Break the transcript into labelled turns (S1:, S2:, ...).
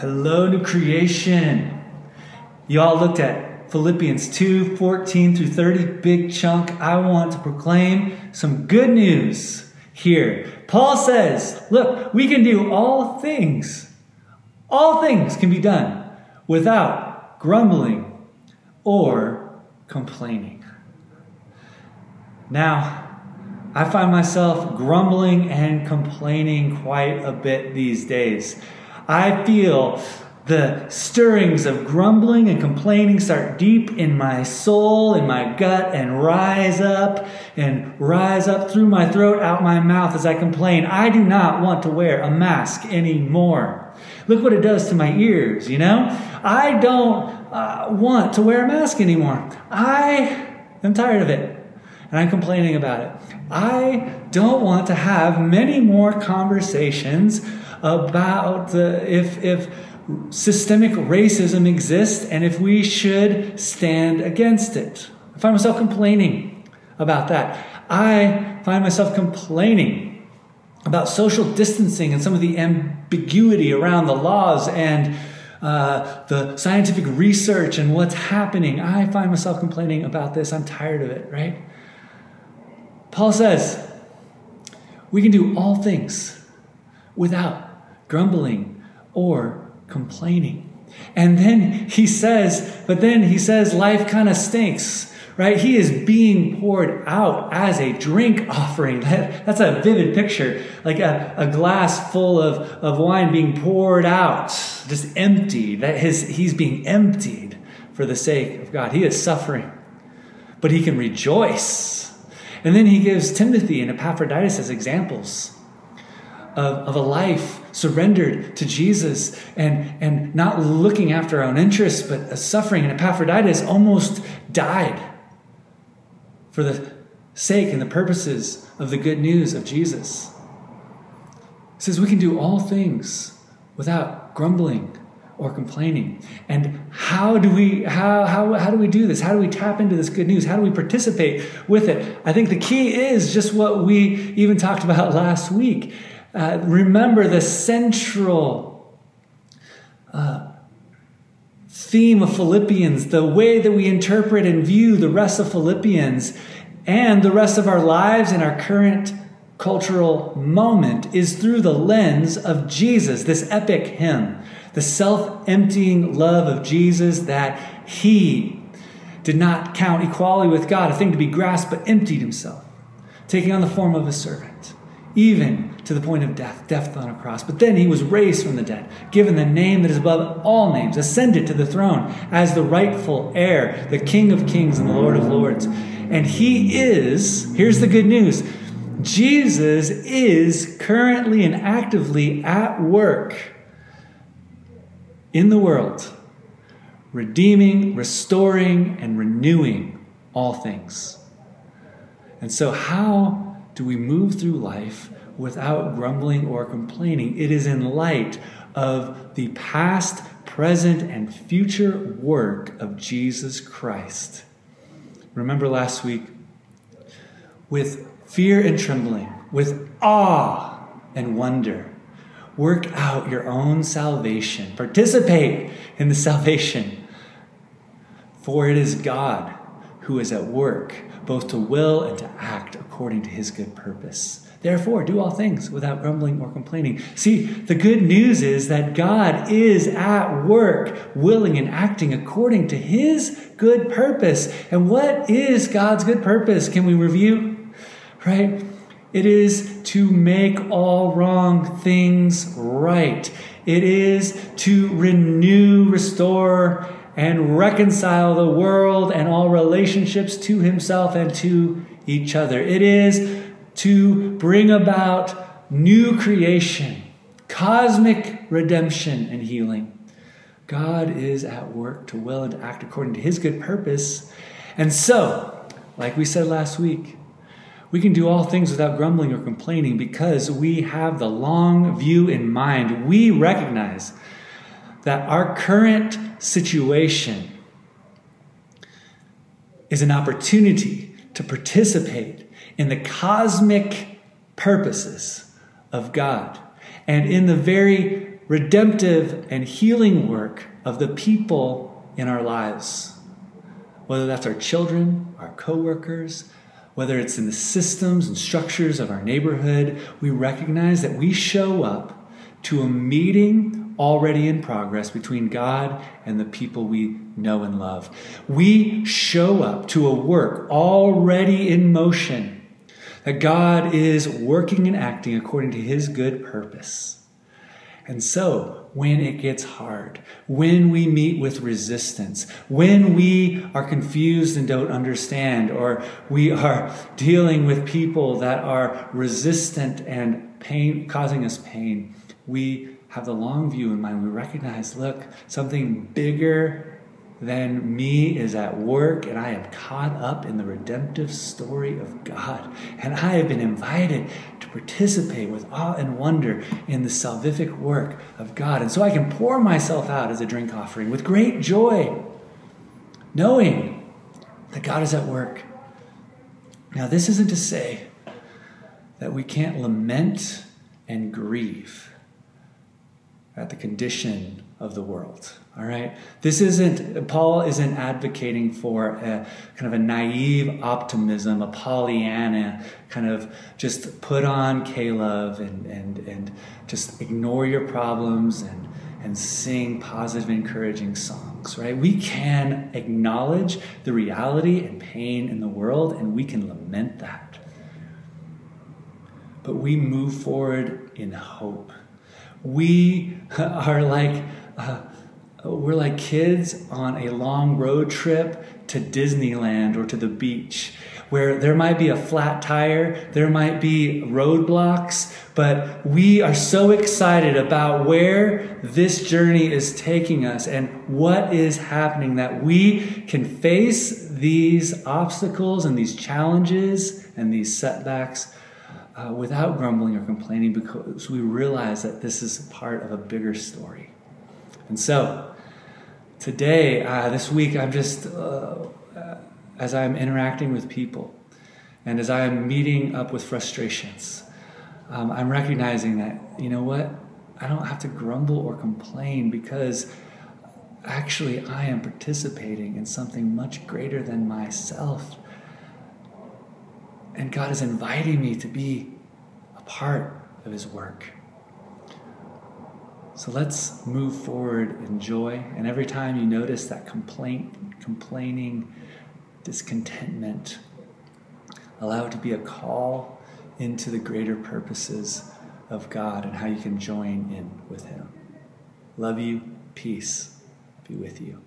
S1: Hello, new creation. You all looked at Philippians 2 14 through 30, big chunk. I want to proclaim some good news here. Paul says, Look, we can do all things. All things can be done without grumbling or complaining. Now, I find myself grumbling and complaining quite a bit these days. I feel the stirrings of grumbling and complaining start deep in my soul, in my gut, and rise up and rise up through my throat, out my mouth as I complain. I do not want to wear a mask anymore. Look what it does to my ears, you know? I don't uh, want to wear a mask anymore. I am tired of it and I'm complaining about it. I don't want to have many more conversations about uh, if, if systemic racism exists and if we should stand against it. I find myself complaining about that. I find myself complaining about social distancing and some of the ambiguity around the laws and uh, the scientific research and what's happening. I find myself complaining about this. I'm tired of it, right? Paul says, we can do all things without grumbling or complaining. And then he says, but then he says life kind of stinks, right? He is being poured out as a drink offering. That, that's a vivid picture, like a, a glass full of, of wine being poured out, just empty. That his, he's being emptied for the sake of God. He is suffering, but he can rejoice. And then he gives Timothy and Epaphroditus as examples of, of a life surrendered to Jesus and, and not looking after our own interests, but suffering. And Epaphroditus almost died for the sake and the purposes of the good news of Jesus. He says we can do all things without grumbling or complaining. And how do we how, how, how do we do this? How do we tap into this good news? How do we participate with it? I think the key is just what we even talked about last week uh, remember the central uh, theme of Philippians, the way that we interpret and view the rest of Philippians and the rest of our lives and our current cultural moment is through the lens of Jesus, this epic hymn, the self emptying love of Jesus that he did not count equality with God a thing to be grasped, but emptied himself, taking on the form of a servant, even to the point of death, death on a cross. But then he was raised from the dead, given the name that is above all names, ascended to the throne as the rightful heir, the King of kings and the Lord of lords. And he is, here's the good news Jesus is currently and actively at work in the world, redeeming, restoring, and renewing all things. And so, how do we move through life without grumbling or complaining. It is in light of the past, present, and future work of Jesus Christ. Remember last week, with fear and trembling, with awe and wonder, work out your own salvation. Participate in the salvation. For it is God who is at work, both to will and to act according to his good purpose. Therefore, do all things without grumbling or complaining. See, the good news is that God is at work, willing and acting according to his good purpose. And what is God's good purpose? Can we review? Right? It is to make all wrong things right. It is to renew, restore, and reconcile the world and all relationships to himself and to each other. It is to bring about new creation, cosmic redemption, and healing. God is at work to will and to act according to his good purpose. And so, like we said last week, we can do all things without grumbling or complaining because we have the long view in mind. We recognize that our current situation is an opportunity to participate in the cosmic purposes of God and in the very redemptive and healing work of the people in our lives. Whether that's our children, our coworkers, whether it's in the systems and structures of our neighborhood, we recognize that we show up to a meeting already in progress between God and the people we know and love. We show up to a work already in motion that God is working and acting according to his good purpose. And so, when it gets hard, when we meet with resistance, when we are confused and don't understand, or we are dealing with people that are resistant and pain, causing us pain, we have the long view in mind. We recognize, look, something bigger than me is at work, and I am caught up in the redemptive story of God. And I have been invited to participate with awe and wonder in the salvific work of God. And so I can pour myself out as a drink offering with great joy, knowing that God is at work. Now, this isn't to say that we can't lament and grieve at the condition of the world. All right? This isn't, Paul isn't advocating for a kind of a naive optimism, a Pollyanna kind of just put on K-Love and, and, and just ignore your problems and, and sing positive, encouraging songs, right? We can acknowledge the reality and pain in the world and we can lament that. But we move forward in hope. We are like, uh, we're like kids on a long road trip to Disneyland or to the beach where there might be a flat tire, there might be roadblocks, but we are so excited about where this journey is taking us and what is happening that we can face these obstacles and these challenges and these setbacks uh, without grumbling or complaining because we realize that this is part of a bigger story. And so, today, uh, this week, I'm just, uh, uh, as I'm interacting with people and as I'm meeting up with frustrations, um, I'm recognizing that, you know what? I don't have to grumble or complain because actually I am participating in something much greater than myself. And God is inviting me to be a part of His work. So let's move forward in joy. And every time you notice that complaint, complaining, discontentment, allow it to be a call into the greater purposes of God and how you can join in with Him. Love you. Peace be with you.